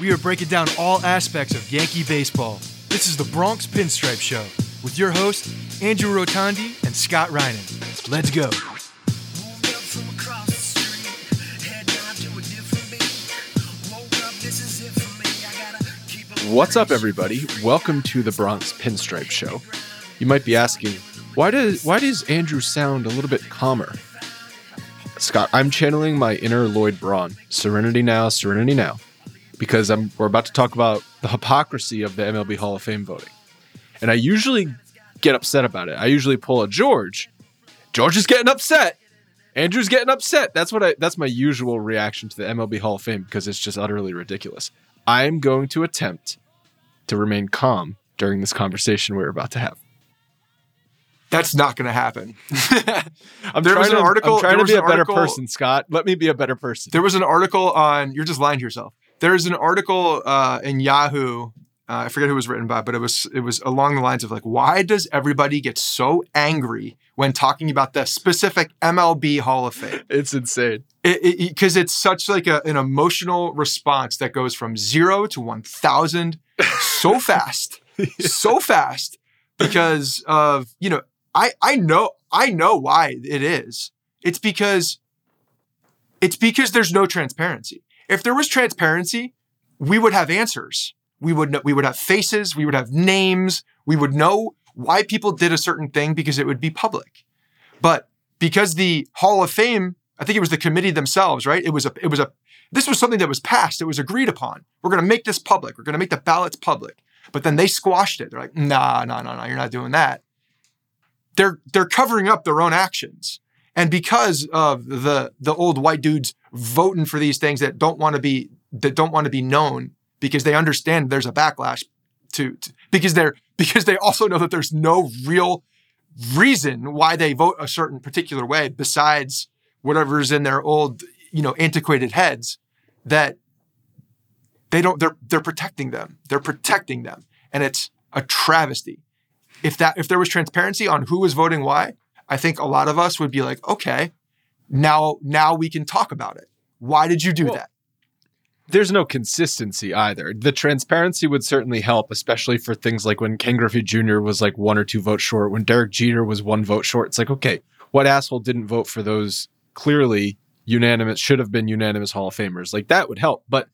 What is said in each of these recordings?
We are breaking down all aspects of Yankee baseball. This is the Bronx Pinstripe Show with your hosts, Andrew Rotondi and Scott Reinen. Let's go. What's up, everybody? Welcome to the Bronx Pinstripe Show. You might be asking, why does why does Andrew sound a little bit calmer? Scott, I'm channeling my inner Lloyd Braun. Serenity now, serenity now, because I'm we're about to talk about the hypocrisy of the MLB Hall of Fame voting, and I usually get upset about it. I usually pull a George. George is getting upset. Andrew's getting upset. That's what I. That's my usual reaction to the MLB Hall of Fame because it's just utterly ridiculous. I'm going to attempt to remain calm during this conversation we're about to have. That's not going to happen. I'm There trying was an to, article- I'm trying to be a better person, Scott. Let me be a better person. There was an article on. You're just lying to yourself. There is an article uh, in Yahoo. Uh, I forget who it was written by, but it was it was along the lines of like, why does everybody get so angry when talking about the specific MLB Hall of Fame? It's insane. Because it's such like a, an emotional response that goes from zero to one thousand so fast, so fast. Because of you know, I I know I know why it is. It's because it's because there's no transparency. If there was transparency, we would have answers. We would know, we would have faces, we would have names, we would know why people did a certain thing because it would be public. But because the Hall of Fame, I think it was the committee themselves, right? It was a it was a this was something that was passed, it was agreed upon. We're going to make this public. We're going to make the ballots public. But then they squashed it. They're like, "Nah, no, no, no, you're not doing that." They're they're covering up their own actions. And because of the the old white dudes voting for these things that don't want to be that don't want to be known because they understand there's a backlash to, to because they're because they also know that there's no real reason why they vote a certain particular way besides whatever's in their old you know antiquated heads that they don't they're they're protecting them. They're protecting them. And it's a travesty. If that if there was transparency on who was voting why i think a lot of us would be like okay now now we can talk about it why did you do Well, that There's no consistency either. The transparency would certainly help, especially for things like when Ken Griffey Jr. was like one or two votes short, when Derek Jeter was one vote short. It's like, okay, what asshole didn't vote for those clearly unanimous, should have been unanimous Hall of Famers? Like that would help. But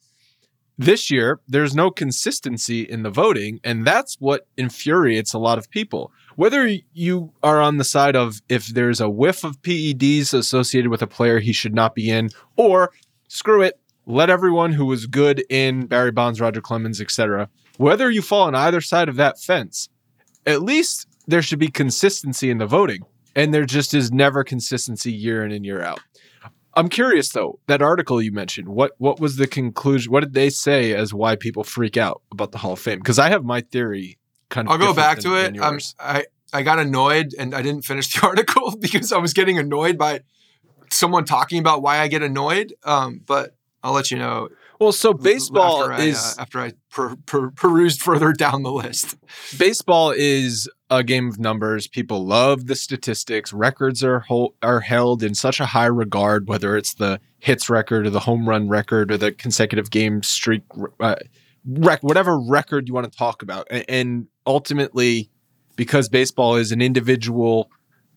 this year, there's no consistency in the voting, and that's what infuriates a lot of people. Whether you are on the side of if there's a whiff of PEDs associated with a player he should not be in, or screw it, let everyone who was good in Barry Bonds, Roger Clemens, etc. Whether you fall on either side of that fence, at least there should be consistency in the voting, and there just is never consistency year in and year out. I'm curious though, that article you mentioned, what what was the conclusion? What did they say as why people freak out about the Hall of Fame? Because I have my theory kind of. I'll go back than- to it. Um. I I got annoyed and I didn't finish the article because I was getting annoyed by someone talking about why I get annoyed. Um, but I'll let you know well, so baseball after I, is uh, after I per, per, perused further down the list. baseball is a game of numbers. People love the statistics. Records are hol- are held in such a high regard, whether it's the hits record or the home run record or the consecutive game streak, uh, rec- whatever record you want to talk about. A- And ultimately, because baseball is an individual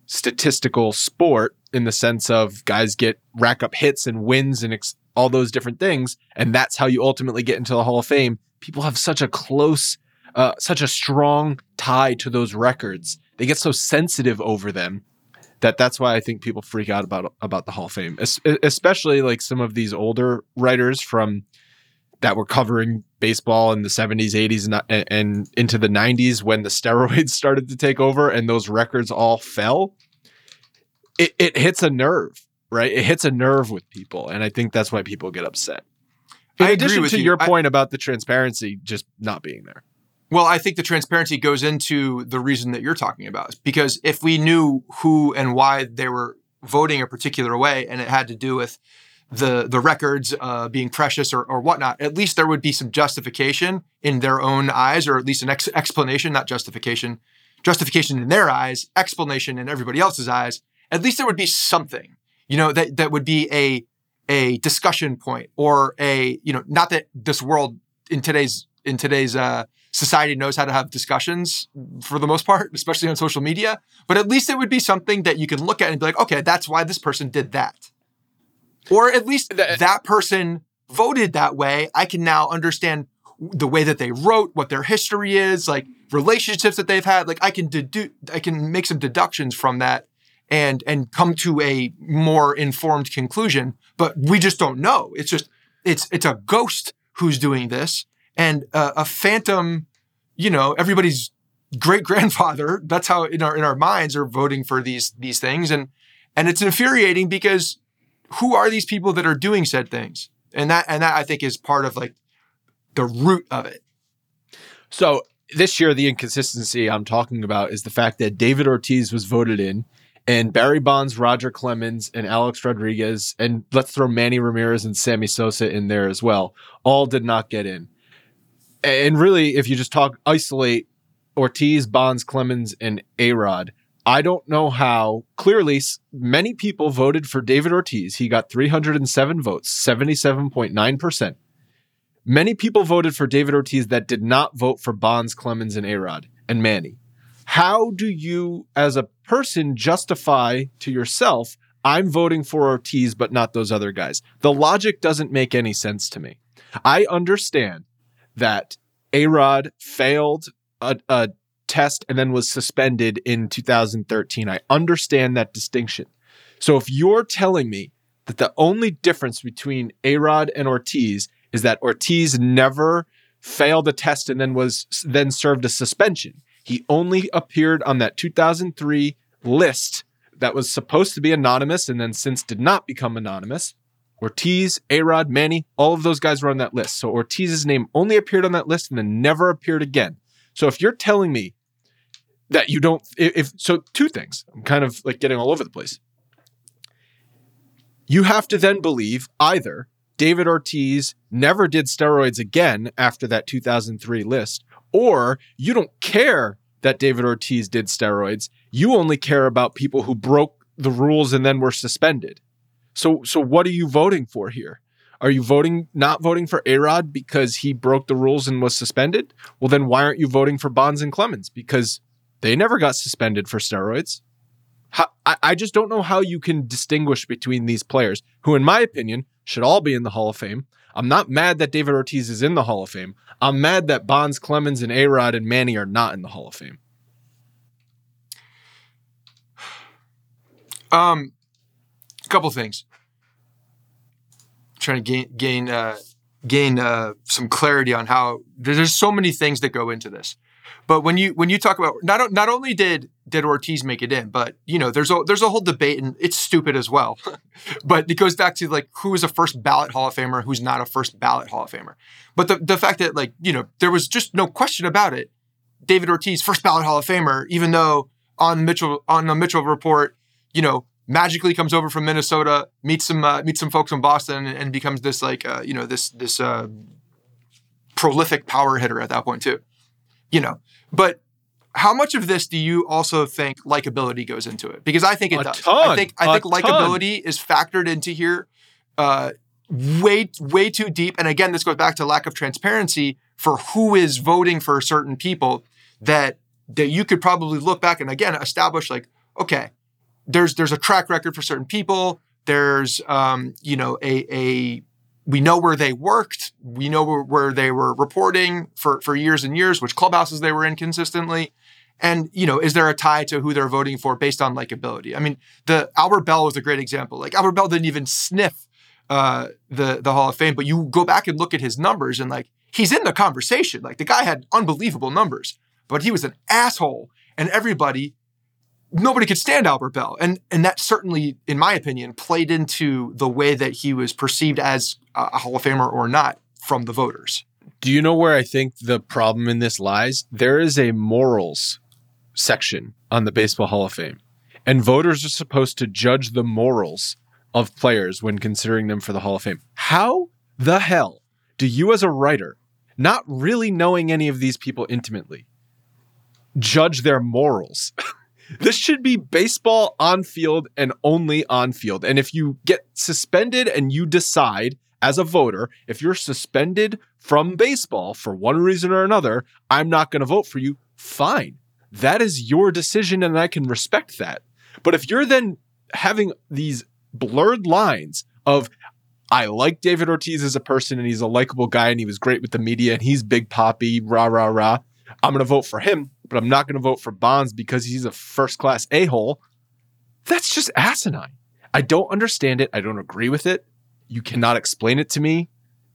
statistical sport in the sense of guys get rack up hits and wins and ex- all those different things, and that's how you ultimately get into the Hall of Fame. People have such a close uh, such a strong tie to those records. They get so sensitive over them that that's why I think people freak out about about the Hall of Fame, Es- especially like some of these older writers from that were covering baseball in the 70s, 80s, and, uh, and into the 90s when the steroids started to take over and those records all fell. It, it hits a nerve, right? It hits a nerve with people, and I think that's why people get upset. In I addition with to you. your I- point about the transparency just not being there. Well, I think the transparency goes into the reason that you're talking about. Because if we knew who and why they were voting a particular way, and it had to do with the the records uh, being precious or, or whatnot, at least there would be some justification in their own eyes, or at least an ex- explanation, not justification, justification in their eyes, explanation in everybody else's eyes. At least there would be something, you know, that that would be a a discussion point or a you know, not that this world in today's in today's uh, society knows how to have discussions for the most part, especially on social media. But at least it would be something that you can look at and be like, okay, that's why this person did that. Or at least That- person voted that way. I can now understand the way that they wrote, what their history is, like relationships that they've had. Like I can dedu- I can make some deductions from that and and come to a more informed conclusion. But we just don't know. It's just it's it's a ghost who's doing this and uh, a phantom. You know, everybody's great grandfather. That's how in our in our minds are voting for these these things, and and it's infuriating because who are these people that are doing said things? And that and that I think is part of like the root of it. So this year, the inconsistency I'm talking about is the fact that David Ortiz was voted in, and Barry Bonds, Roger Clemens, and Alex Rodriguez, and let's throw Manny Ramirez and Sammy Sosa in there as well, all did not get in. And really, if you just talk isolate Ortiz, Bonds, Clemens, and Arod, I don't know how. Clearly, many people voted for David Ortiz. He got 307 votes, 77.9%. Many people voted for David Ortiz that did not vote for Bonds, Clemens, and Arod and Manny. How do you, as a person, justify to yourself, I'm voting for Ortiz, but not those other guys? The logic doesn't make any sense to me. I understand that Arod failed a, a test and then was suspended in 2013. I understand that distinction. So if you're telling me that the only difference between Arod and Ortiz is that Ortiz never failed a test and then was then served a suspension. He only appeared on that 2003 list that was supposed to be anonymous and then since did not become anonymous. Ortiz, Arod, Manny, all of those guys were on that list. So Ortiz's name only appeared on that list and then never appeared again. So if you're telling me that you don't, if, so, two things. I'm kind of like getting all over the place. You have to then believe either David Ortiz never did steroids again after that 2003 list, or you don't care that David Ortiz did steroids. You only care about people who broke the rules and then were suspended. So, so what are you voting for here? Are you voting not voting for Arod because he broke the rules and was suspended? Well, then why aren't you voting for Bonds and Clemens because they never got suspended for steroids? How, I, I just don't know how you can distinguish between these players, who, in my opinion, should all be in the Hall of Fame. I'm not mad that David Ortiz is in the Hall of Fame. I'm mad that Bonds, Clemens, and Arod and Manny are not in the Hall of Fame. Um, a couple things. trying to gain gain uh, gain uh, some clarity on how there's so many things that go into this. But when you when you talk about not not only did did Ortiz make it in, but you know there's a there's a whole debate and it's stupid as well. but it goes back to like who is a first ballot Hall of Famer, who's not a first ballot Hall of Famer. But the the fact that like you know there was just no question about it. David Ortiz first ballot Hall of Famer, even though on Mitchell on the Mitchell report, you know, magically comes over from Minnesota, meets some uh, meets some folks in Boston, and, becomes this like uh, you know this this uh, prolific power hitter at that point too. You know, but how much of this do you also think likability goes into it? Because I think it A does. ton, I think I think likability is factored into here uh, way way too deep. And again, this goes back to lack of transparency for who is voting for certain people. That that you could probably look back and again establish like okay, there's there's a track record for certain people. There's um, you know a a we know where they worked. We know where, they were reporting for for years and years, which clubhouses they were in consistently. And you know, is there a tie to who they're voting for based on likability? I mean, the Albert Belle was a great example. Like Albert Belle didn't even sniff uh, the the Hall of Fame, but you go back and look at his numbers, and like he's in the conversation. Like the guy had unbelievable numbers, but he was an asshole, and everybody, nobody could stand Albert Belle, and and that certainly, in my opinion, played into the way that he was perceived as a Hall of Famer or not from the voters. Do you know where I think the problem in this lies? There is a morals section on the Baseball Hall of Fame, and voters are supposed to judge the morals of players when considering them for the Hall of Fame. How the hell do you, as a writer, not really knowing any of these people intimately, judge their morals? this should be baseball on field and only on field. And if you get suspended and you decide as a voter, if you're suspended from baseball for one reason or another, I'm not going to vote for you, fine. That is your decision and I can respect that. But if you're then having these blurred lines of, I like David Ortiz as a person and he's a likable guy and he was great with the media and he's Big Papi, rah, rah, rah. I'm going to vote for him, but I'm not going to vote for Bonds because he's a first class a hole. That's just asinine. I don't understand it. I don't agree with it. You cannot explain it to me.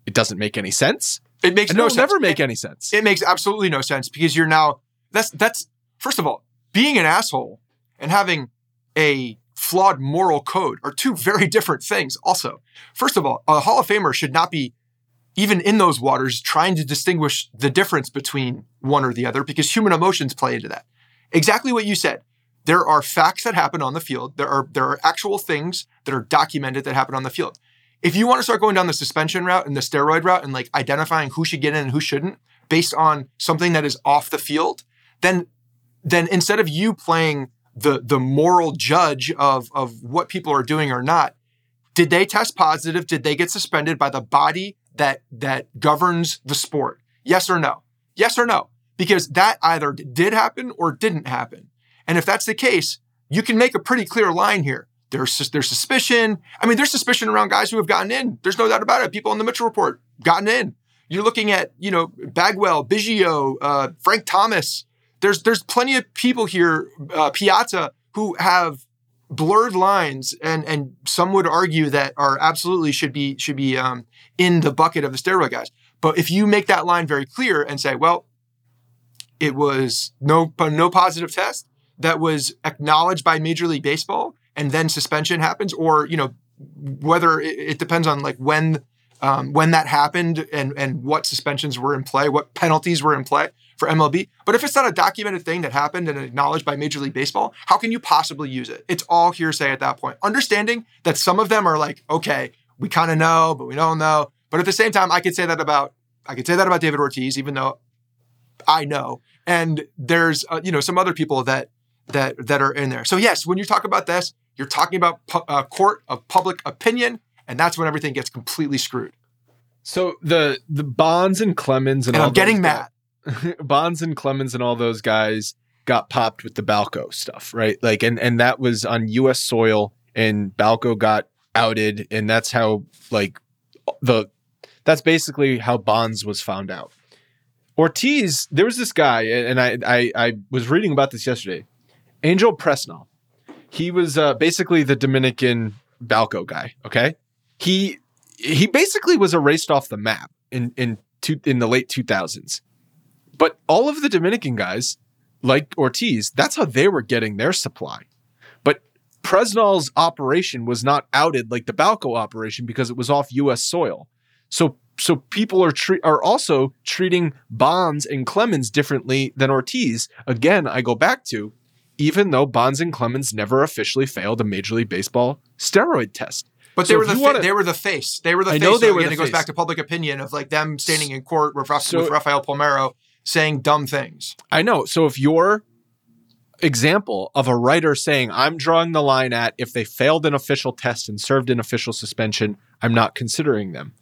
It doesn't make any sense. It makes And no sense. never make It- any sense. It makes absolutely no sense because you're now that's that's first of all being an asshole and having a flawed moral code are two very different things. Also, first of all, a Hall of Famer should not be even in those waters trying to distinguish the difference between one or the other because human emotions play into that. Exactly what you said. There are facts that happen on the field. There are there are actual things that are documented that happen on the field. If you want to start going down the suspension route and the steroid route and like identifying who should get in and who shouldn't based on something that is off the field, then then instead of you playing the the moral judge of of what people are doing or not, did they test positive? Did they get suspended by the body that that governs the sport? Yes or no? Yes or no? Because that either did happen or didn't happen. And if that's the case, you can make a pretty clear line here. There's there's suspicion. I mean, there's suspicion around guys who have gotten in. There's no doubt about it. People on the Mitchell report gotten in. You're looking at you know Bagwell, Biggio, uh, Frank Thomas. There's there's plenty of people here, uh, Piazza, who have blurred lines, and and some would argue that are absolutely should be should be um, in the bucket of the steroid guys. But if you make that line very clear and say, well, it was no no positive test that was acknowledged by Major League Baseball, and then suspension happens, or you know whether it, it depends on like when um, when that happened and and what suspensions were in play, what penalties were in play for MLB. But if it's not a documented thing that happened and acknowledged by Major League Baseball, how can you possibly use it? It's all hearsay at that point. Understanding that some of them are like, okay, we kind of know, but we don't know. But at the same time, I could say that about I could say that about David Ortiz, even though I know. And there's uh, you know some other people that that that are in there. So yes, when you talk about this, you're talking about pu- uh, court of public opinion, and that's when everything gets completely screwed. So the the Bonds and Clemens and, And all I'm getting mad. Bonds and Clemens and all those guys got popped with the Balco stuff, right? Like, and and that was on U.S. soil, and Balco got outed, and that's how like the that's basically how Bonds was found out. Ortiz, there was this guy, and I I, I was reading about this yesterday. Angel Presinal. He was uh, basically the Dominican Balco guy. Okay, he he basically was erased off the map in in two, in the late two thousands. But all of the Dominican guys, like Ortiz, that's how they were getting their supply. But Presinal's operation was not outed like the Balco operation because it was off U.S. soil. So so people are tre- are also treating Bonds and Clemens differently than Ortiz. Again, I go back to even though Bonds and Clemens never officially failed a Major League Baseball steroid test. But they So were the fa- wanna- they were the face. They were the I face. know they So were again, the it goes back to public opinion of like them standing in court with, Ra- So- with Rafael Palmeiro saying dumb things. I know. So if your example of a writer saying, I'm drawing the line at if they failed an official test and served an official suspension, I'm not considering them.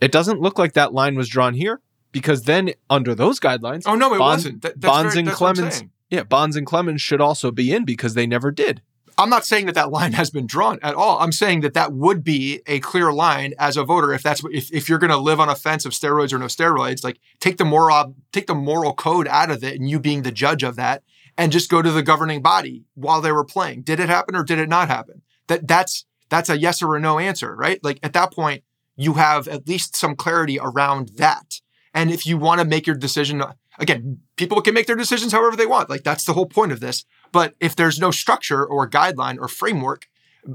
It doesn't look like that line was drawn here because then under those guidelines, Oh no, it wasn't. That- that's Bonds very- and that's what I'm Clemens, yeah, Bonds and Clemens should also be in because they never did. I'm not saying that that line has been drawn at all. I'm saying that that would be a clear line as a voter if that's if, if you're going to live on a fence of steroids or no steroids, like take the moral take the moral code out of it and you being the judge of that and just go to the governing body while they were playing. Did it happen or did it not happen? That that's that's a yes or a no answer, right? Like at that point you have at least some clarity around that. And if you want to make your decision again, people can make their decisions however they want. Like that's the whole point of this. But if there's no structure or guideline or framework,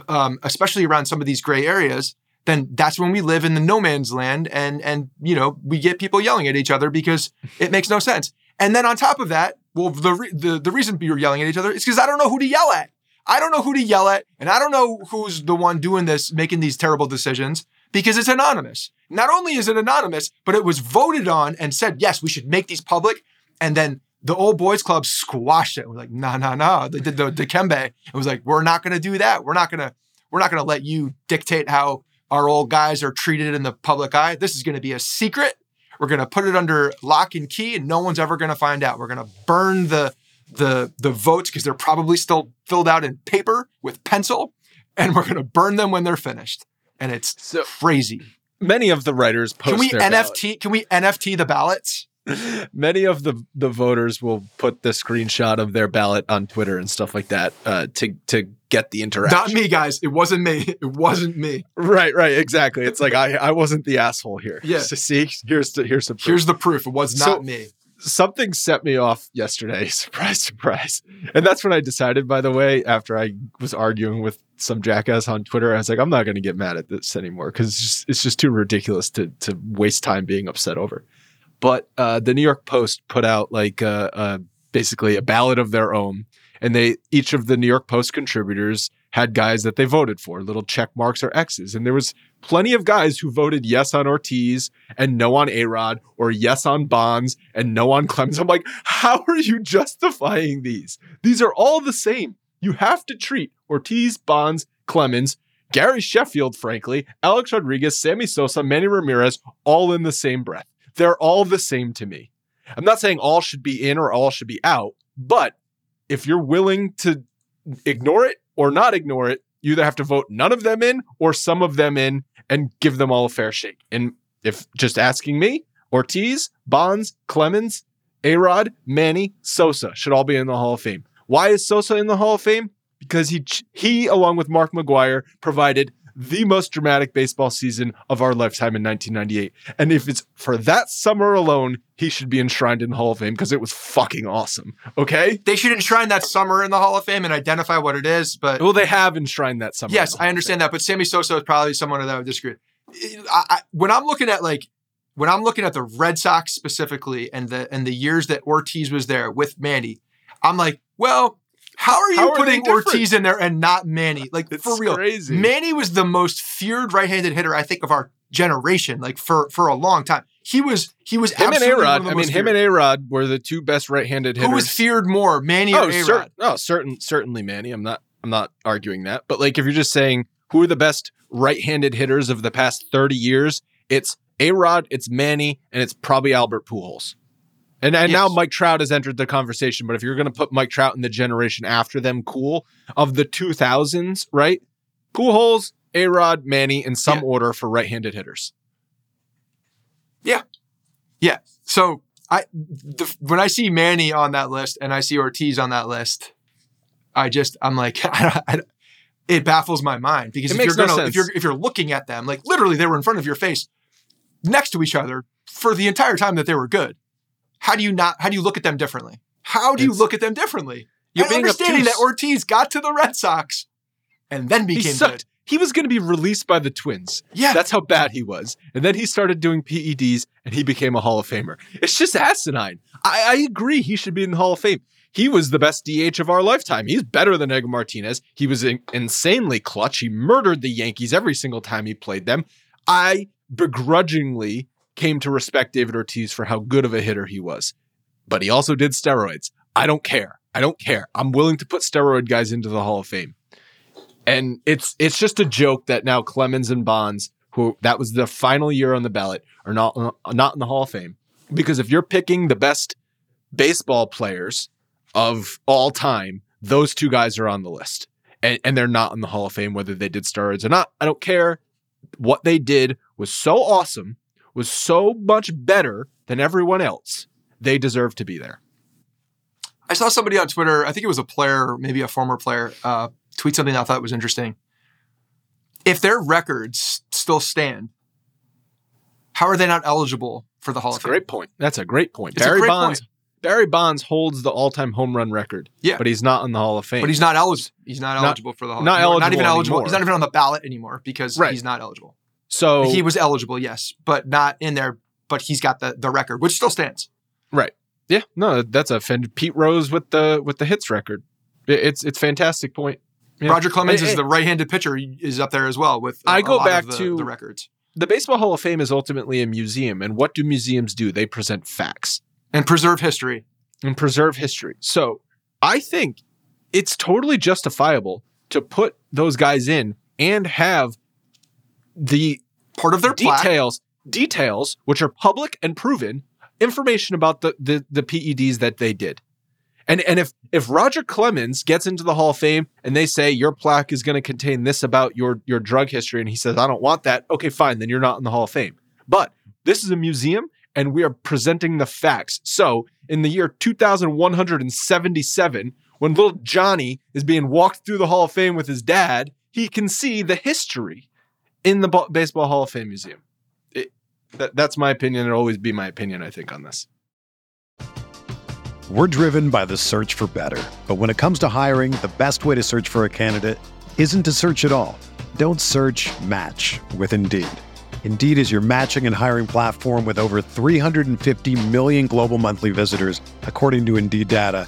um, especially around some of these gray areas, then that's when we live in the no man's land, and and you know we get people yelling at each other because it makes no sense. And then on top of that, well, the re- the the reason you're yelling at each other is because I don't know who to yell at. I don't know who to yell at, and I don't know who's the one doing this, making these terrible decisions because it's anonymous. Not only is it anonymous, but it was voted on and said, yes, we should make these public. And then the old boys club squashed it. We're like, no, no, no. They did the Dikembe. It was like, we're not going to do that. We're not going to, we're not going to let you dictate how our old guys are treated in the public eye. This is going to be a secret. We're going to put it under lock and key, and no one's ever going to find out. We're going to burn the the the votes because they're probably still filled out in paper with pencil, and we're going to burn them when they're finished. And it's So crazy. many of the writers post Can we NFT? Can we NFT the ballots? Many of the the voters will put the screenshot of their ballot on Twitter and stuff like that uh, to to get the interaction. Not me, guys. It wasn't me. It wasn't me. Right, right, exactly. It's like I I wasn't the asshole here. Yeah. So see, here's the here's the proof. Here's the proof. It was not So- me. something set me off yesterday. Surprise, surprise. And that's when I decided, by the way, after I was arguing with some jackass on Twitter, I was like, I'm not going to get mad at this anymore because it's just, it's just too ridiculous to, to waste time being upset over. But uh, the New York Post put out like uh, uh, basically a ballot of their own. And they each of the New York Post contributors had guys that they voted for, little check marks or X's. And there was plenty of guys who voted yes on Ortiz and no on Arod, or yes on Bonds and no on Clemens. I'm like, how are you justifying these? These are all the same. You have to treat Ortiz, Bonds, Clemens, Gary Sheffield, frankly, Alex Rodriguez, Sammy Sosa, Manny Ramirez, all in the same breath. They're all the same to me. I'm not saying all should be in or all should be out, but if you're willing to ignore it or not ignore it, you either have to vote none of them in or some of them in and give them all a fair shake. And if just asking me, Ortiz, Bonds, Clemens, Arod, Manny, Sosa should all be in the Hall of Fame. Why is Sosa in the Hall of Fame? Because he he along with Mark McGwire provided the most dramatic baseball season of our lifetime in 1998. And if it's for that summer alone, he should be enshrined in the Hall of Fame because it was fucking awesome. Okay? They should enshrine that summer in the Hall of Fame and identify what it is. But Well, they have enshrined that summer. yes, I understand that. But Sammy Sosa is probably someone that I would disagree. I, I, when I'm looking at like when I'm looking at the Red Sox specifically and the and the years that Ortiz was there with Manny, I'm like, well, how are you How putting different? Ortiz in there and not Manny? Like It's for real, crazy. Manny was the most feared right-handed hitter I think of our generation, like for for a long time. He was he was Him and Arod. I mean, most him feared. and Arod were the two best right-handed hitters. Who was feared more, Manny oh, or Arod? cer- oh, certain, certainly, Manny. I'm not, I'm not arguing that. But like, if you're just saying who are the best right-handed hitters of the past 30 years, it's Arod, it's Manny, and it's probably Albert Pujols. And and now Mike Trout has entered the conversation. But if you're going to put Mike Trout in the generation after them, cool. Of the 2000s, right? Pujols, Arod, Manny, in some Yeah. order for right-handed hitters. Yeah. Yeah. So I the, when I see Manny on that list and I see Ortiz on that list, I just I'm like I, don't- I, don't- it baffles my mind because It if makes you're no gonna if you're if you're looking at them like literally they were in front of your face next to each other for the entire time that they were good. How do you not how do you look at them differently? How do you look at them differently? You're and understanding obtuse. that Ortiz got to the Red Sox and then He became sucked. good. he was going to be released by the Twins. Yeah. That's how bad he was. And then he started doing PEDs and he became a Hall of Famer. It's just asinine. I, I agree he should be in the Hall of Fame. He was the best DH of our lifetime. He's better than Edgar Martinez. He was in- insanely clutch. He murdered the Yankees every single time he played them. I begrudgingly came to respect David Ortiz for how good of a hitter he was. But he also did steroids. I don't care. I don't care. I'm willing to put steroid guys into the Hall of Fame. And it's it's just a joke that now Clemens and Bonds, who that was the final year on the ballot, are not not in the Hall of Fame. Because if you're picking the best baseball players of all time, those two guys are on the list. And, and they're not in the Hall of Fame, whether they did steroids or not. I don't care. What they did was so awesome, was so much better than everyone else. They deserve to be there. I saw somebody on Twitter, I think it was a player, maybe a former player, uh, tweet something I thought was interesting. If their records still stand, how are they not eligible for the Hall That's of a Fame? great point. That's a great point. It's a Barry great Bonds. point. Barry Bonds holds the all-time home run record. Yeah. but he's not in the Hall of Fame. But he's not eligible. He's not Not- eligible for the Hall. not of Fame. Not eligible even eligible. anymore. He's not even on the ballot anymore because Right. he's not eligible. So He was eligible, yes, but not in there. But he's got the the record, which still stands. right. Yeah, no, that's a fan- Pete Rose with the with the hits record. It- It's it's fantastic point. Yeah. Roger Clemens Eh, is eh, the right-handed pitcher. Is up there as well with. I a go back the, to- the records the Baseball Hall of Fame is ultimately a museum, and what do museums do? They present facts. and preserve history. and preserve history. So I think it's totally justifiable to put those guys in and have the Part of their plaque. details, details which are public and proven, information about the, the the PEDs that they did. And and if if Roger Clemens gets into the Hall of Fame and they say your plaque is going to contain this about your your drug history and he says I don't want that, okay, fine, then you're not in the Hall of Fame. But this is a museum and we are presenting the facts. So, in the year 2177, when little Johnny is being walked through the Hall of Fame with his dad, he can see the history in the Ba- Baseball Hall of Fame Museum. It, that, that's my opinion. It'll always be my opinion, I think, on this. We're driven by the search for better. But when it comes to hiring, the best way to search for a candidate isn't to search at all. Don't search match with Indeed. Indeed is your matching and hiring platform with over 350 million global monthly visitors, according to Indeed data,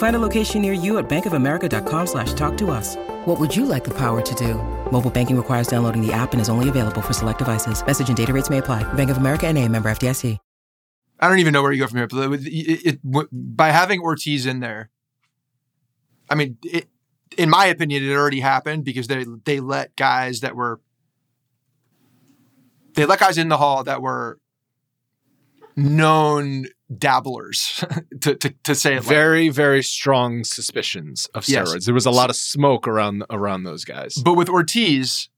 Find a location near you at bankofamerica.com slash talk to us. What would you like the power to do? Mobile banking requires downloading the app and is only available for select devices. Message and data rates may apply. Bank of America and a member FDIC. I don't even know where you go from here. But it, it, it, by having Ortiz in there, I mean, it, in my opinion, it already happened because they they let guys that were they let guys in the hall that were known dabblers to, to to say it like, Very, very strong suspicions of Yes. steroids. There was a lot of smoke around around those guys. But with Ortiz,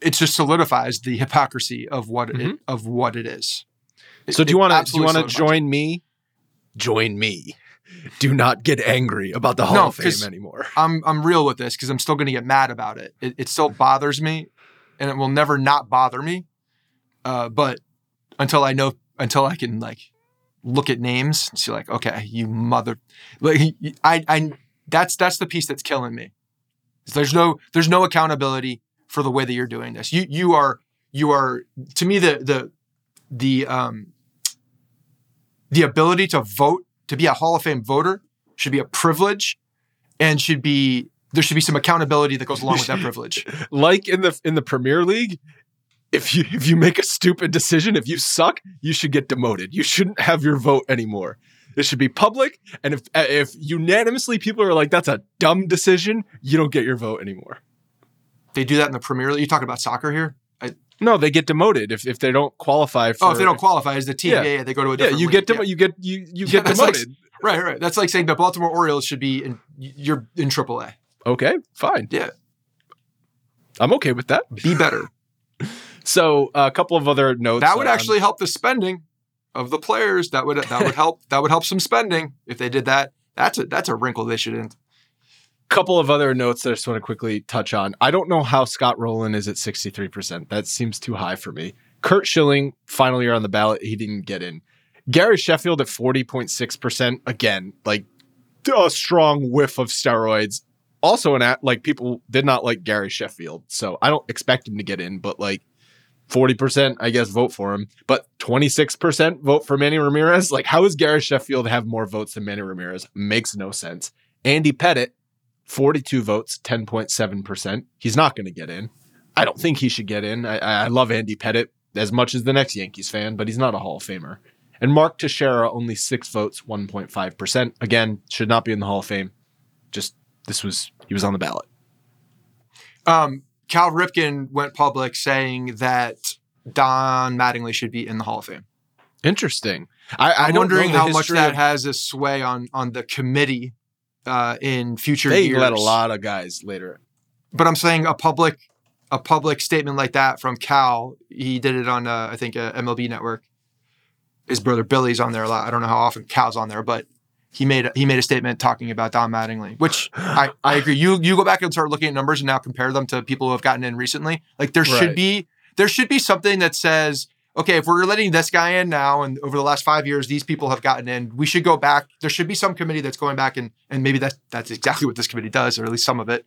it just solidifies the hypocrisy of what it, Mhm. of what it is. So It- do you want to do you want to join me? Join me. Do not get angry about the Hall No, of Fame anymore. I'm I'm real with this because I'm still going to get mad about it. it. It still bothers me, and it will never not bother me. Uh, but until I know, until I can like look at names and see, like, okay, you mother, like I I that's that's the piece that's killing me. There's no there's no accountability for the way that you're doing this. You you are you are to me the the the um the ability to vote to be a Hall of Fame voter should be a privilege and should be there should be some accountability that goes along with that privilege. like in the in the Premier League, if you if you make a stupid decision, if you suck, you should get demoted. You shouldn't have your vote anymore. It should be public, and if if unanimously people are like that's a dumb decision, you don't get your vote anymore. They do that in the Premier League. You talking about soccer here? I, No, they get demoted if, if they don't qualify for. oh, if they don't qualify as the team, yeah, Yeah. yeah, they go to a different. Yeah, you get dem- Yeah. you get you you Yeah, get that's like- demoted. right, right. That's like saying the Baltimore Orioles should be in. You're in AAA. okay, fine. Yeah, I'm okay with that. be better. So uh, a couple of other notes. that would on- actually help the spending of the players. That would that would help. That would help some spending if they did that. That's a that's a wrinkle they shouldn't. couple of other notes that I just want to quickly touch on. I don't know how Scott Rolen is at 63%. That seems too high for me. Curt Schilling, final year on the ballot, he didn't get in. Gary Sheffield at 40.6%. Again, like a strong whiff of steroids. Also, an at like people did not like Gary Sheffield. So I don't expect him to get in, but like 40%, I guess, vote for him. But 26% vote for Manny Ramirez. Like, how is Gary Sheffield have more votes than Manny Ramirez? Makes no sense. Andy Pettitte, 42 votes, 10.7%. He's not going to get in. I don't think he should get in. I, I love Andy Pettitte as much as the next Yankees fan, but he's not a Hall of Famer. And Mark Teixeira, only six votes, 1.5%. Again, should not be in the Hall of Fame. Just, this was, he was on the ballot. Um, Cal Ripken went public saying that Don Mattingly should be in the Hall of Fame. Interesting. I, I I'm wondering how much that of- has a sway on on the committee uh, in future They years. let a lot of guys later. but I'm saying a public a public statement like that from Cal. He did it on uh, I think uh, MLB Network. His brother Billy's on there a lot. I don't know how often Cal's on there, but he made a, he made a statement talking about Don Mattingly, which I, I agree. You you go back and start looking at numbers and now compare them to people who have gotten in recently. Like there should be there should be something that says. Okay, if we're letting this guy in now, and over the last five years, these people have gotten in, we should go back. There should be some committee that's going back and and maybe that's that's exactly what this committee does, or at least some of it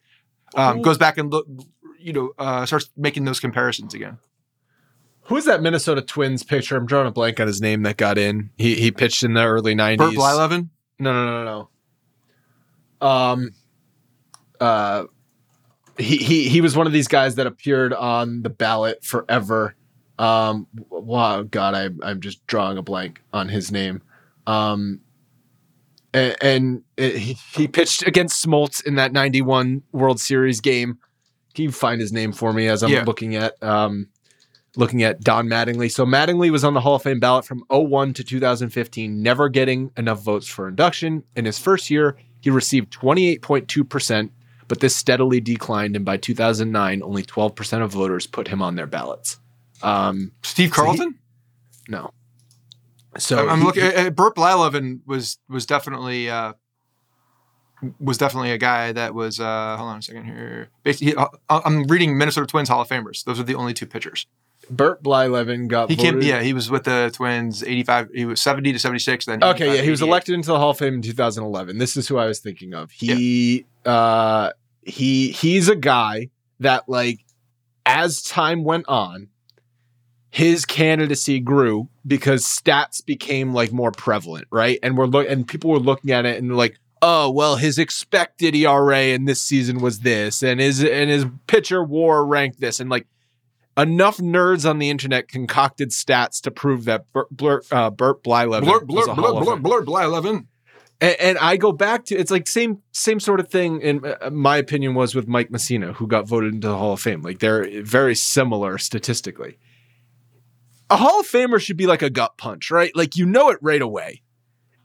um, goes back and look, you know, uh, starts making those comparisons again. Who's that Minnesota Twins pitcher? I'm drawing a blank on his name that got in. He he pitched in the early 90s. Bert Blyleven. No, no, no, no. Um, uh, he he he was one of these guys that appeared on the ballot forever. Um, wow, God, I I'm just drawing a blank on his name. Um, and, and it, he, he pitched against Smoltz in that '91 World Series game. Can you find his name for me as I'm Yeah. looking at um, looking at Don Mattingly. So Mattingly was on the Hall of Fame ballot from 01 to 2015, never getting enough votes for induction. In his first year, he received 28.2%, but this steadily declined, and by 2009, only 12% of voters put him on their ballots. Um, Steve So he- Carlton. no. So I'm, he- looking. Uh, Bert Blyleven was was definitely uh, was definitely a guy that was. Uh, hold on a second here. Basically, uh, I'm reading Minnesota Twins Hall of Famers. Those are the only two pitchers. Bert Blyleven got He came. voted- Yeah, he was with the Twins. 85. He was 70 to 76. Then Okay, yeah, he was elected into the Hall of Fame in 2011. This is who I was thinking of. He uh he he's a guy that like as time went on his candidacy grew because stats became like more prevalent, right? And we're look and people were looking at it and like, "Oh, well, his expected ERA in this season was this and his and his pitcher war ranked this and like enough nerds on the internet concocted stats to prove that Bert, Blur, uh, Bert Blyleven Blur, was blur, blur, blur, blur, Blyleven. and, and I go back to it's like same same sort of thing. In uh, my opinion, was with Mike Mussina, who got voted into the Hall of Fame. Like they're very similar statistically. A Hall of Famer should be like a gut punch, right? Like you know it right away.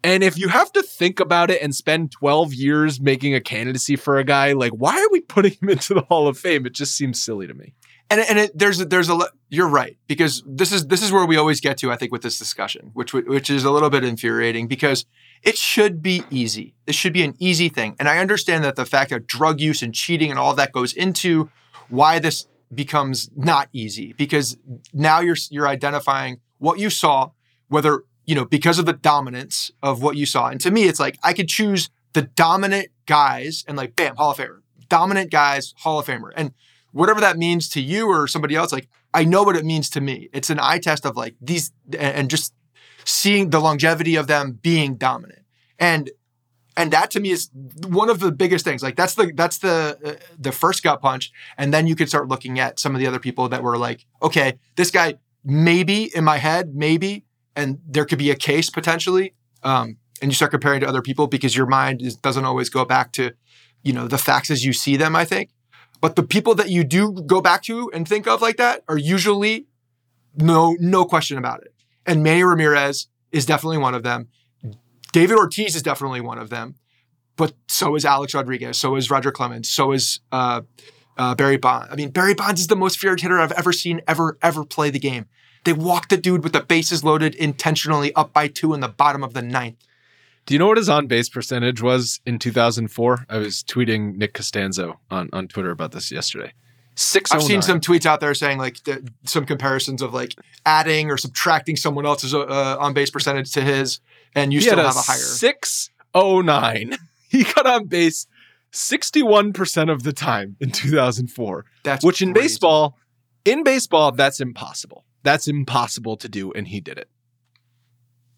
And if you have to think about it and spend 12 years making a candidacy for a guy, like why are we putting him into the Hall of Fame? It just seems silly to me. And and it, there's there's a you're right because this is this is where we always get to I think with this discussion which which is a little bit infuriating because it should be easy. This should be an easy thing. And I understand that the fact that drug use and cheating and all that goes into why this becomes not easy because now you're you're identifying what you saw whether you know because of the dominance of what you saw. And to me it's like I could choose the dominant guys and like bam Hall of Famer dominant guys Hall of Famer. And whatever that means to you or somebody else, like I know what it means to me. It's an eye test of like these and just seeing the longevity of them being dominant. And and that to me is one of the biggest things. Like that's the that's the uh, the first gut punch, and then you can start looking at some of the other people that were like, okay, this guy maybe in my head, maybe, and there could be a case potentially. Um, and you start comparing to other people because your mind is, doesn't always go back to, you know, the facts as you see them. I think, but the people that you do go back to and think of like that are usually no no question about it. And Manny Ramirez is definitely one of them. David Ortiz is definitely one of them, but so is Alex Rodriguez, so is Roger Clemens, so is uh, uh, Barry Bonds. I mean, Barry Bonds is the most feared hitter I've ever seen ever ever play the game. They walked the dude with the bases loaded intentionally up by two in the bottom of the ninth. Do you know what his on base percentage was in 2004? I was tweeting Nick Costanzo on, on Twitter about this yesterday. Six. I've seen some tweets out there saying like th- some comparisons of like adding or subtracting someone else's uh, on base percentage to his, and you he still had have a a higher. six oh nine. He got on base 61% of the time in 2004. That's which in baseball, in baseball, that's impossible. That's impossible to do, and he did it.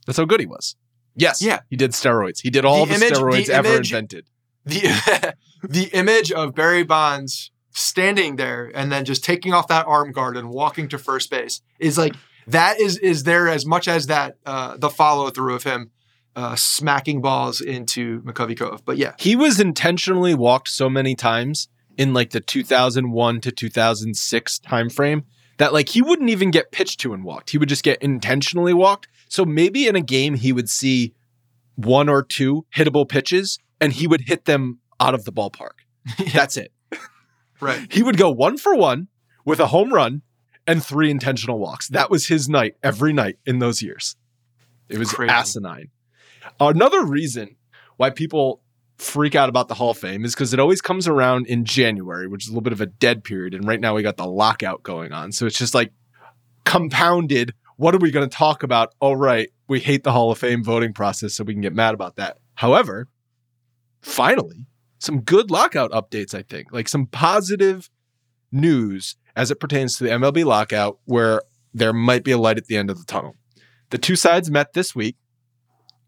That's how good he was. Yes, Yeah. he did steroids. He did all the, The image- steroids the ever image- invented. the the image of Barry Bonds standing there and then just taking off that arm guard and walking to first base is like that is is there as much as that uh, the follow through of him uh, smacking balls into McCovey Cove. But yeah, He was intentionally walked so many times in like the 2001 to 2006 timeframe that like he wouldn't even get pitched to and walked. He would just get intentionally walked. So maybe in a game he would see one or two hittable pitches and he would hit them out of the ballpark. That's it. right. He would go one for one with a home run and three intentional walks. That was his night every night in those years. It was Crazy. asinine. Another reason why people freak out about the Hall of Fame is because it always comes around in January, which is a little bit of a dead period. And right now we got the lockout going on. So it's just like compounded. What are we going to talk about? Oh, right. We hate the Hall of Fame voting process, so we can get mad about that. However, finally, some good lockout updates, I think, like some positive news as it pertains to the MLB lockout, where there might be a light at the end of the tunnel. The two sides met this week.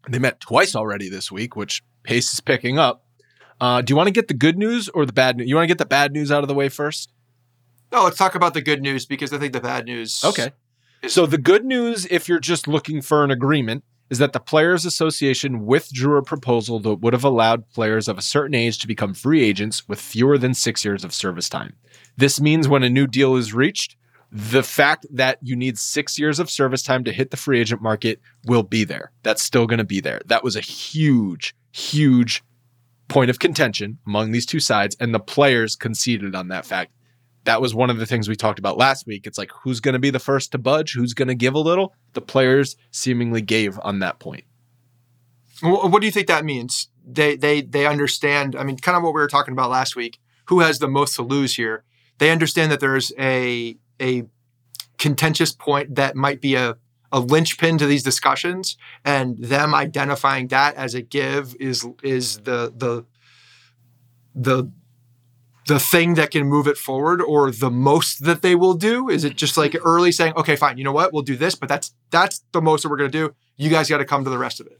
They met twice already this week, which pace is picking up. Uh, do you want to get the good news or the bad news? You want to get the bad news out of the way first? No, let's talk about the good news because I think the bad news. Okay. So the good news, if you're just looking for an agreement, is that the Players Association withdrew a proposal that would have allowed players of a certain age to become free agents with fewer than six years of service time. This means when a new deal is reached, the fact that you need six years of service time to hit the free agent market will be there. That's still going to be there. That was a huge, huge point of contention among these two sides, and the players conceded on that fact that was one of the things we talked about last week. It's like who's going to be the first to budge, who's going to give a little. The players seemingly gave on that point. What do you think that means? They they they understand. I mean, kind of what we were talking about last week. Who has the most to lose here? They understand that there's a a contentious point that might be a a linchpin to these discussions, and them identifying that as a give is is the the the the thing that can move it forward or the most that they will do is it just like early saying okay fine you know what we'll do this but that's that's the most that we're going to do you guys got to come to the rest of it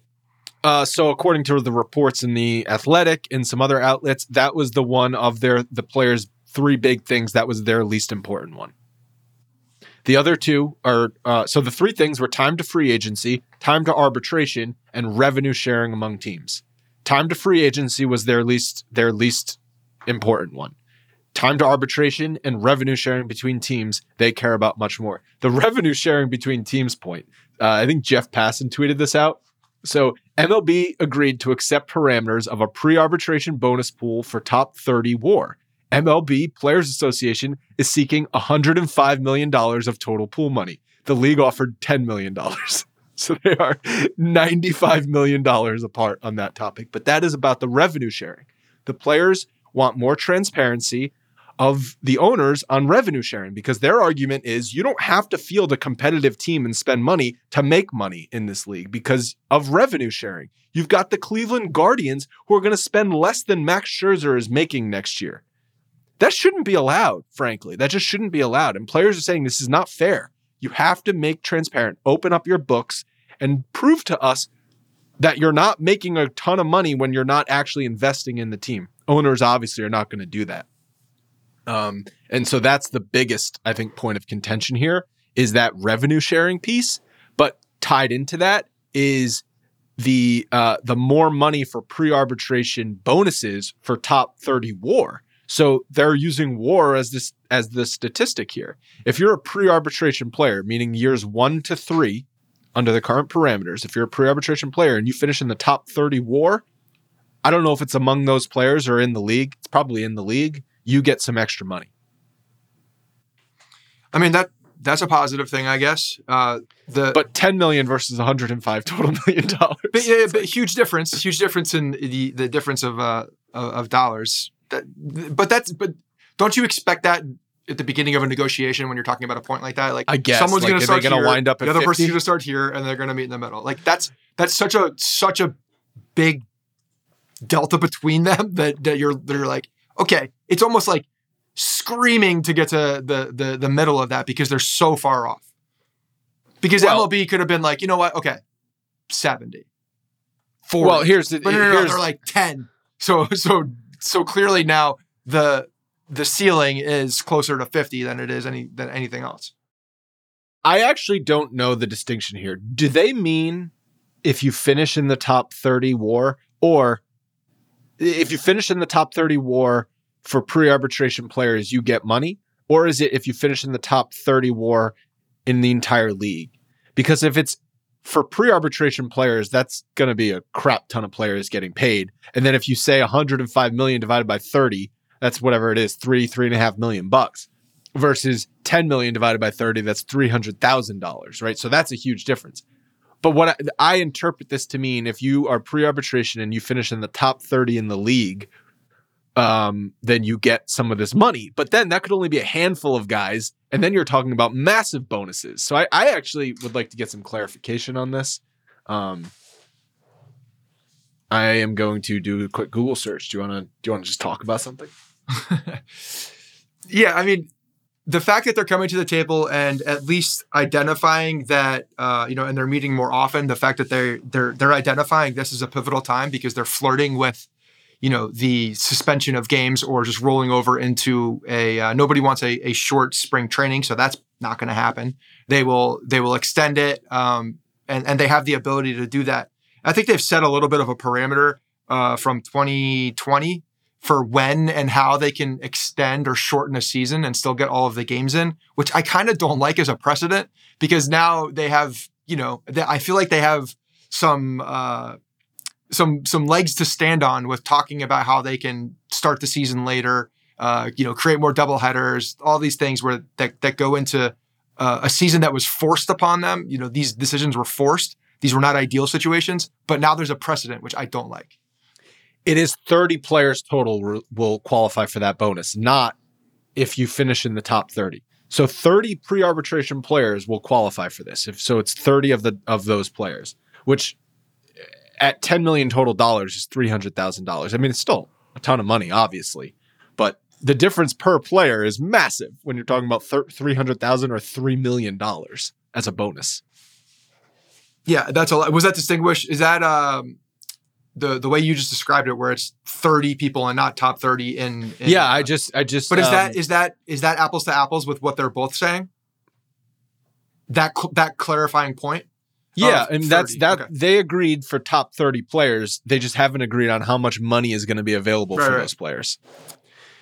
Uh, so according to the reports in the Athletic and some other outlets, that was the one of their the players' three big things. That was their least important one. The other two are uh, so the three things were time to free agency, time to arbitration, and revenue sharing among teams. Time to free agency was their least their least important one. Time to arbitration and revenue sharing between teams they care about much more. The revenue sharing between teams point. Uh, I think Jeff Passan tweeted this out. So MLB agreed to accept parameters of a pre-arbitration bonus pool for top 30 WAR. MLB Players Association is seeking $105 million of total pool money. The league offered $10 million. So they are $95 million apart on that topic. But that is about the revenue sharing. The players want more transparency of the owners on revenue sharing because their argument is you don't have to field a competitive team and spend money to make money in this league because of revenue sharing. You've got the Cleveland Guardians who are going to spend less than Max Scherzer is making next year. That shouldn't be allowed, frankly. That just shouldn't be allowed. And players are saying this is not fair. You have to make transparent, open up your books, and prove to us that you're not making a ton of money when you're not actually investing in the team. Owners obviously are not going to do that. Um, and so that's the biggest, I think, point of contention here is that revenue sharing piece. But tied into that is the uh, the more money for pre-arbitration bonuses for top 30 war. So they're using war as this as the statistic here. If you're a pre-arbitration player, meaning years one to three, under the current parameters, if you're a pre-arbitration player and you finish in the top 30 war, I don't know if it's among those players or in the league. It's probably in the league. You get some extra money. I mean that that's a positive thing, I guess. Uh, the but 10 million versus 105 total million dollars. But yeah, but huge difference. Huge difference in the the difference of uh of dollars. That, but that's but don't you expect that at the beginning of a negotiation when you're talking about a point like that? Like I guess someone's like, going to start gonna here, wind up the other 50? person's going to start here, and they're going to meet in the middle. Like that's that's such a such a big delta between them that that you're that you're like okay, it's almost like screaming to get to the the the middle of that because they're so far off. Because Well- MLB could have been like, you know what? Okay, seventy. 40. Well, here's the But no, no, no, here's, they're like ten. So so so clearly now the the ceiling is closer to fifty than it is any than anything else. I actually don't know the distinction here. Do they mean if you finish in the top 30 war or if you finish in the top 30 war for pre-arbitration players you get money or is it if you finish in the top 30 war in the entire league? Because if it's for pre-arbitration players, that's going to be a crap ton of players getting paid. And then if you say 105 million divided by 30, that's whatever it is, three, three and a half million bucks versus 10 million divided by 30 that's $300,000 right so that's a huge difference but what I, I interpret this to mean if you are pre-arbitration and you finish in the top 30 in the league um then you get some of this money. But then that could only be a handful of guys and then you're talking about massive bonuses. So i, I actually would like to get some clarification on this. Um i am going to do a quick google search. Do you want to do you want to just talk about something? Yeah, I mean, the fact that they're coming to the table and at least identifying that, uh, you know, and they're meeting more often. The fact that they're they're they're identifying this is a pivotal time because they're flirting with, you know, the suspension of games or just rolling over into a. Uh, nobody wants a, a short spring training, so that's not going to happen. They will they will extend it, um, and and they have the ability to do that. I think they've set a little bit of a parameter uh, from 2020 for when and how they can extend or shorten a season and still get all of the games in, which I kind of don't like as a precedent because now they have, you know, they, I feel like they have some uh, some some legs to stand on with talking about how they can start the season later, uh, you know, create more double headers, all these things where that that go into uh, a season that was forced upon them. You know, these decisions were forced. These were not ideal situations, but now there's a precedent which I don't like. It is 30 players total will qualify for that bonus, not if you finish in the top 30. So 30 pre-arbitration players will qualify for this. If so it's 30 of the of those players, which at 10 million total dollars is $300,000. I mean, it's still a ton of money obviously, but the difference per player is massive when you're talking about thir- 300,000 or 3 million dollars as a bonus. Yeah, that's a lot. Was that distinguished? Is that um the the way you just described it, where it's thirty people and not top thirty in? in yeah, I uh, just I just But is um, that is that is that apples to apples with what they're both saying? That cl- that clarifying point. Yeah, and that's that okay. they agreed for top 30 players. They just haven't agreed on how much money is going to be available Right, for right. those players.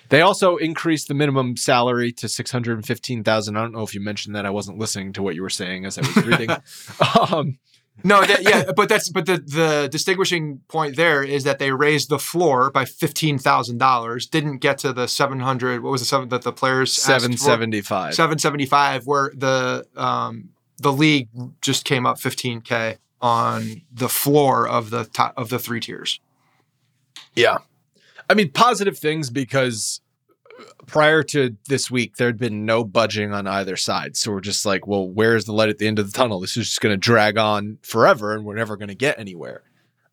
They also increased the minimum salary to 615,000. I don't know if you mentioned that. I wasn't listening to what you were saying as I was reading. um, No, that, yeah, but that's but the the distinguishing point there is that they raised the floor by fifteen thousand dollars. Didn't get to the seven hundred. What was the seven that the players 775. Seven seventy five, where the um the league just came up fifteen k on the floor of the top of the three tiers. Yeah. I mean, positive things because prior to this week, there'd been no budging on either side. So we're just like, well, where's the light at the end of the tunnel? This is just going to drag on forever and we're never going to get anywhere.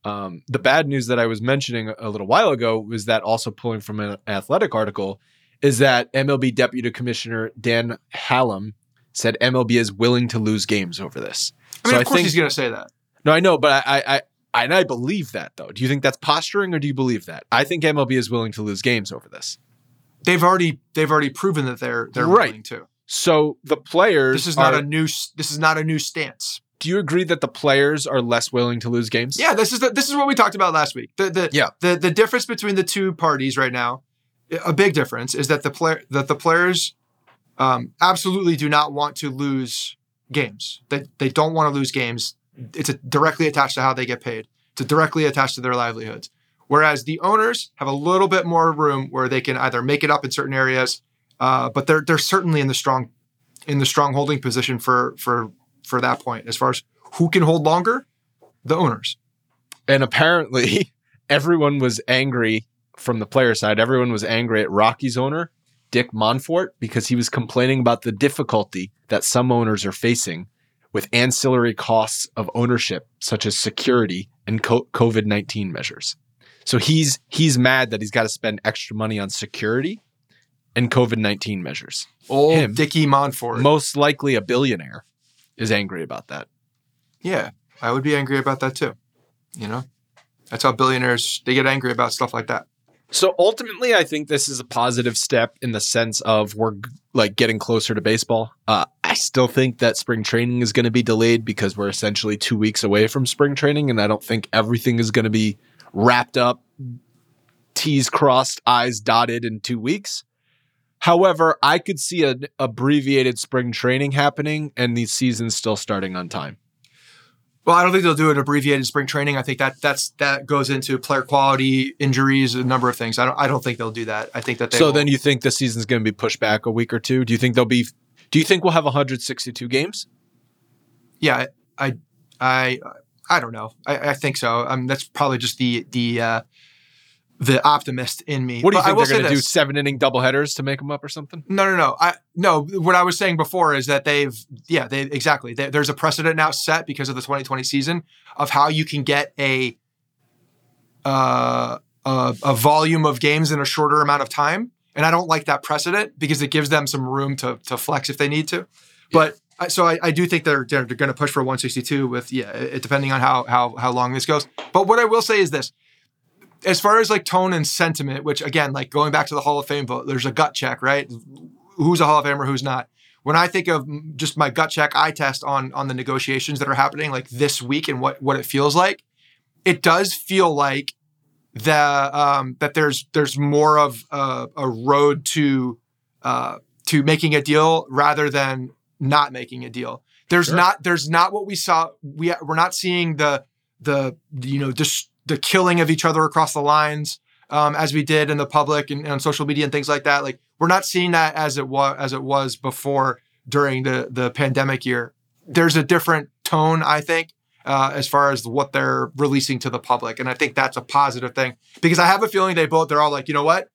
Um, the bad news that I was mentioning a little while ago was that also pulling from an athletic article is that MLB Deputy Commissioner Dan Halem said MLB is willing to lose games over this. I mean, so of course he's going to say that. No, I know, but I, I, I, and I believe that though. Do you think that's posturing, or do you believe that? I think MLB is willing to lose games over this. They've already they've already proven that they're they're Right. willing to. So the players. This is not are- a new this is not a new stance. Do you agree that the players are less willing to lose games? Yeah, this is the, this is what we talked about last week. The the Yeah. the the difference between the two parties right now, a big difference is that the player that the players um, absolutely do not want to lose games. They they don't want to lose games. It's a, directly attached to how they get paid. It's directly attached to their livelihoods. Whereas the owners have a little bit more room where they can either make it up in certain areas, uh, but they're they're certainly in the strong in the strong holding position for for for that point as far as who can hold longer, the owners. And apparently, everyone was angry from the player side. Everyone was angry at Rockies' owner, Dick Monfort, because he was complaining about the difficulty that some owners are facing with ancillary costs of ownership, such as security and COVID 19 measures. So he's he's mad that he's got to spend extra money on security and COVID 19 measures. Old Him. Dickie Monfort. Most likely a billionaire is angry about that. yeah, I would be angry about that too. You know, that's how billionaires they get angry about stuff like that. So ultimately, I think this is a positive step in the sense of we're like getting closer to baseball. Uh, I still think that spring training is going to be delayed because we're essentially two weeks away from spring training, and I don't think everything is going to be wrapped up, T's crossed, I's dotted in two weeks. However, I could see an abbreviated spring training happening and the season still starting on time. Well, I don't think they'll do an abbreviated spring training. I think that that's that goes into player quality, injuries, a number of things. I don't I don't think they'll do that. I think that they so will- then you think the season's going to be pushed back a week or two? Do you think they'll be? Do you think we'll have 162 games? yeah, I I I don't know. I, I think so. Um, that's probably just the the uh, the optimist in me. What do you But think they're going to do? Seven inning doubleheaders to make them up or something? No, no, no. I no. What I was saying before is that they've, yeah, they exactly. They, there's a precedent now set because of the 2020 season of how you can get a, uh, a a volume of games in a shorter amount of time, and I don't like that precedent because it gives them some room to to flex if they need to. But I, so I, I do think they're they're, going to push for 162 with yeah, it, depending on how how how long this goes. But what I will say is this as far as like tone and sentiment, which again, like going back to the Hall of Fame vote, there's a gut check, right? Who's a Hall of Famer, who's not. When I think of just my gut check eye test on on the negotiations that are happening like this week and what what it feels like, it does feel like the um, that there's there's more of a, a road to uh, to making a deal rather than not making a deal. There's Sure. not there's not what we saw. We we're not seeing the the you know just the killing of each other across the lines um, as we did in the public and, and on social media and things like that. Like we're not seeing that as it was as it was before during the the pandemic year. There's a different tone, I think, uh, as far as what they're releasing to the public, and I think that's a positive thing because I have a feeling they both they're all like, you know what,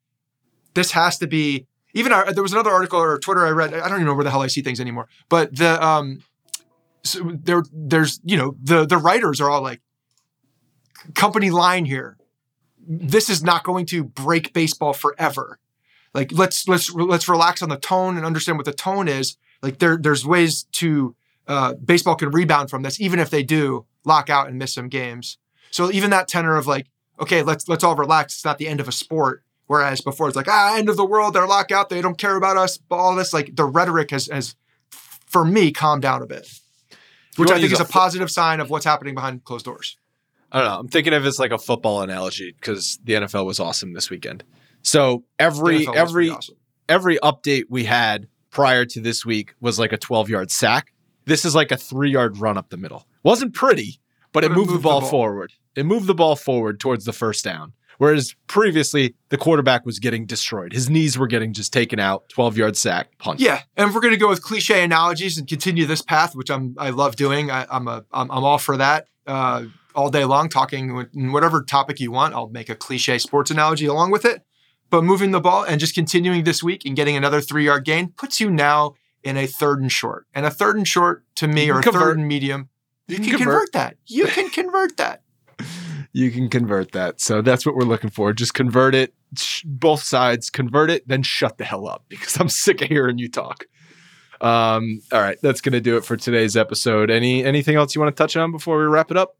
this has to be. Even our, there was another article or Twitter I read. I don't even know where the hell I see things anymore. But the um, so there there's you know the the writers are all like company line here this is not going to break baseball forever like let's let's let's relax on the tone and understand what the tone is like there there's ways to uh, baseball can rebound from this even if they do lock out and miss some games so even that tenor of like okay let's let's all relax it's not the end of a sport whereas before it's like ah end of the world they're locked out they don't care about us but all this like the rhetoric has has for me calmed down a bit which I think is a a positive sign of what's happening behind closed doors. I don't know. I'm thinking of it as like a football analogy because the NFL was awesome this weekend. So every every awesome. every update we had prior to this week was like a 12 yard sack. This is like a three yard run up the middle. Wasn't pretty, but, it But it moved, the, moved the ball ball. forward. It moved the ball forward towards the first down. Whereas previously the quarterback was getting destroyed. His knees were getting just taken out. 12 yard sack, punt. Yeah, and if we're going to go with cliche analogies and continue this path, which I'm I love doing. I, I'm a I'm, I'm all for that. Uh, all day long, talking with- whatever topic you want. I'll make a cliche sports analogy along with it. But moving the ball and just continuing this week and getting another three yard gain puts you now in a third and short. And a third and short to me, or a third and medium, you, You can can convert. convert. that. You can convert that. You can convert that. So that's what we're looking for. Just convert it, sh- both sides, convert it, then shut the hell up because I'm sick of hearing you talk. Um, all right, that's gonna do it for today's episode. Any anything else you want to touch on before we wrap it up?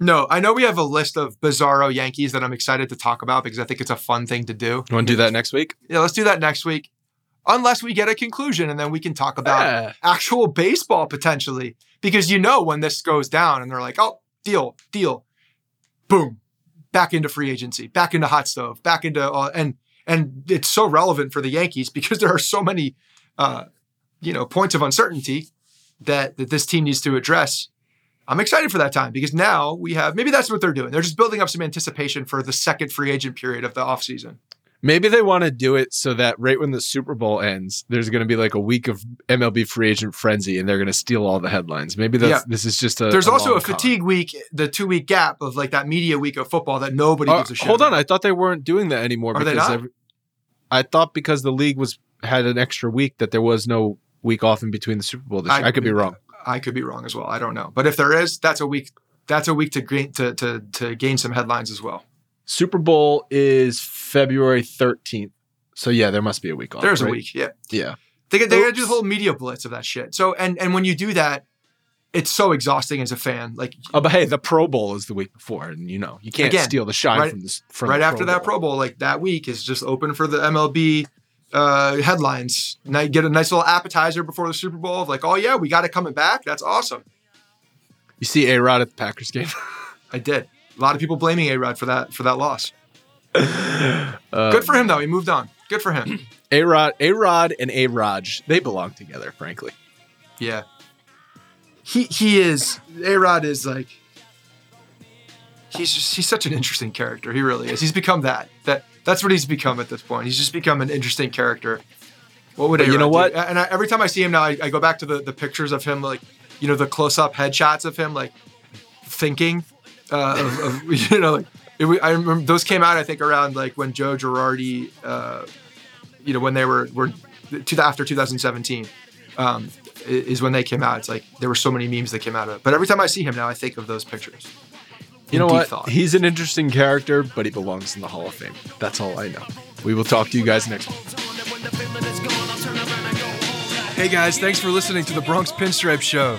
No, I know we have a list of bizarro Yankees that I'm excited to talk about because I think it's a fun thing to do. You want to do that next week? Yeah, let's do that next week. Unless we get a conclusion and then we can talk about Yeah. actual baseball potentially. Because you know when this goes down and they're like, oh, deal, deal, boom, back into free agency, back into hot stove, back into uh, and and it's so relevant for the Yankees because there are so many uh, you know points of uncertainty that that this team needs to address. I'm excited for that time because now we have maybe that's what they're doing. They're just building up some anticipation for the second free agent period of the offseason. Maybe they want to do it so that right when the Super Bowl ends, there's going to be like a week of MLB free agent frenzy, and they're going to steal all the headlines. Maybe that's Yeah. this is just a. There's also long a con. fatigue week, the two week gap of like that media week of football that nobody Uh, gives a shit. hold on. I thought they weren't doing that anymore. Are they not? every- I thought because the league was had an extra week that there was no week off in between the Super Bowl this year. I could be wrong. I could be wrong as well. I don't know, but if there is, that's a week. That's a week to gain to to to gain some headlines as well. Super Bowl is February 13th. So yeah, there must be a week off. There's a week. Yeah, Yeah. they they gotta do the whole media blitz of that shit. So and and when you do that, it's so exhausting as a fan. Like Oh, but hey, the Pro Bowl is the week before, and you know you can't Again, steal the shine right- from this. From right after Pro that Pro Bowl, like that week is just open for the MLB uh, headlines. Now you get a nice little appetizer before the Super Bowl of like, oh yeah, we got it coming back. That's awesome. You see A Rod at the Packers game. I did. A lot of people blaming A Rod for that for that loss. Uh, Good for him though. He moved on. Good for him. A Rod, A Rod, and A Raj, they belong together, frankly. Yeah. He he is A Rod is like he's just he's such an interesting character. He really is. He's become that. That that's what he's become at this point. He's just become an interesting character. What would you know do? what? And I, every time I see him now, I, I go back to the the pictures of him, like you know, the close up headshots of him, like thinking, uh, of, of you know, like it, I remember those came out. I think around like when Joe Girardi, uh, you know, when they were were to after 2017. Um, is when they came out. It's like there were so many memes that came out of it. But every time I see him now, I think of those pictures. You know what? thought. He's an interesting character, but he belongs in the Hall of Fame. That's all I know. We will talk to you guys next week. Hey guys, thanks for listening to the Bronx Pinstripe Show.